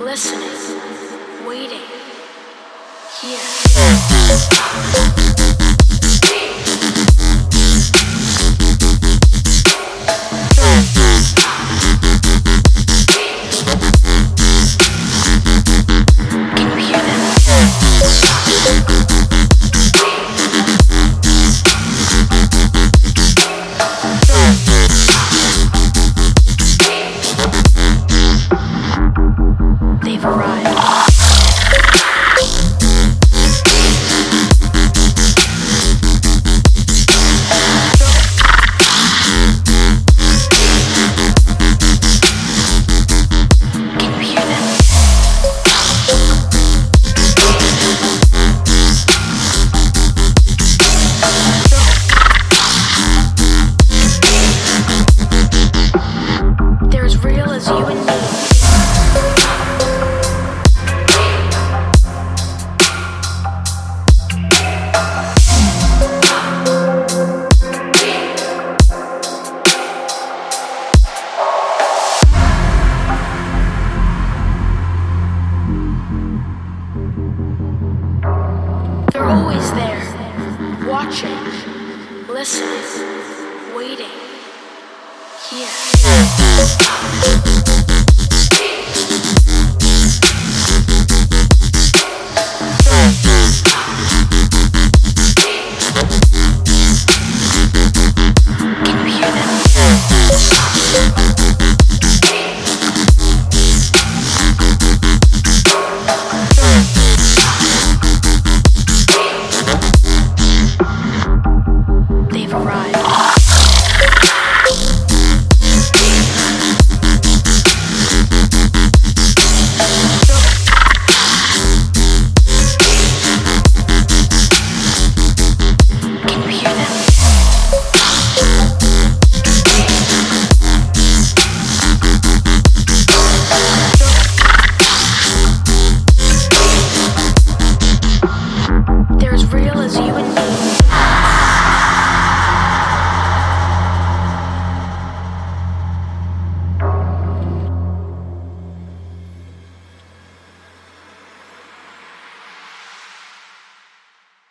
listening, waiting, here. Listening,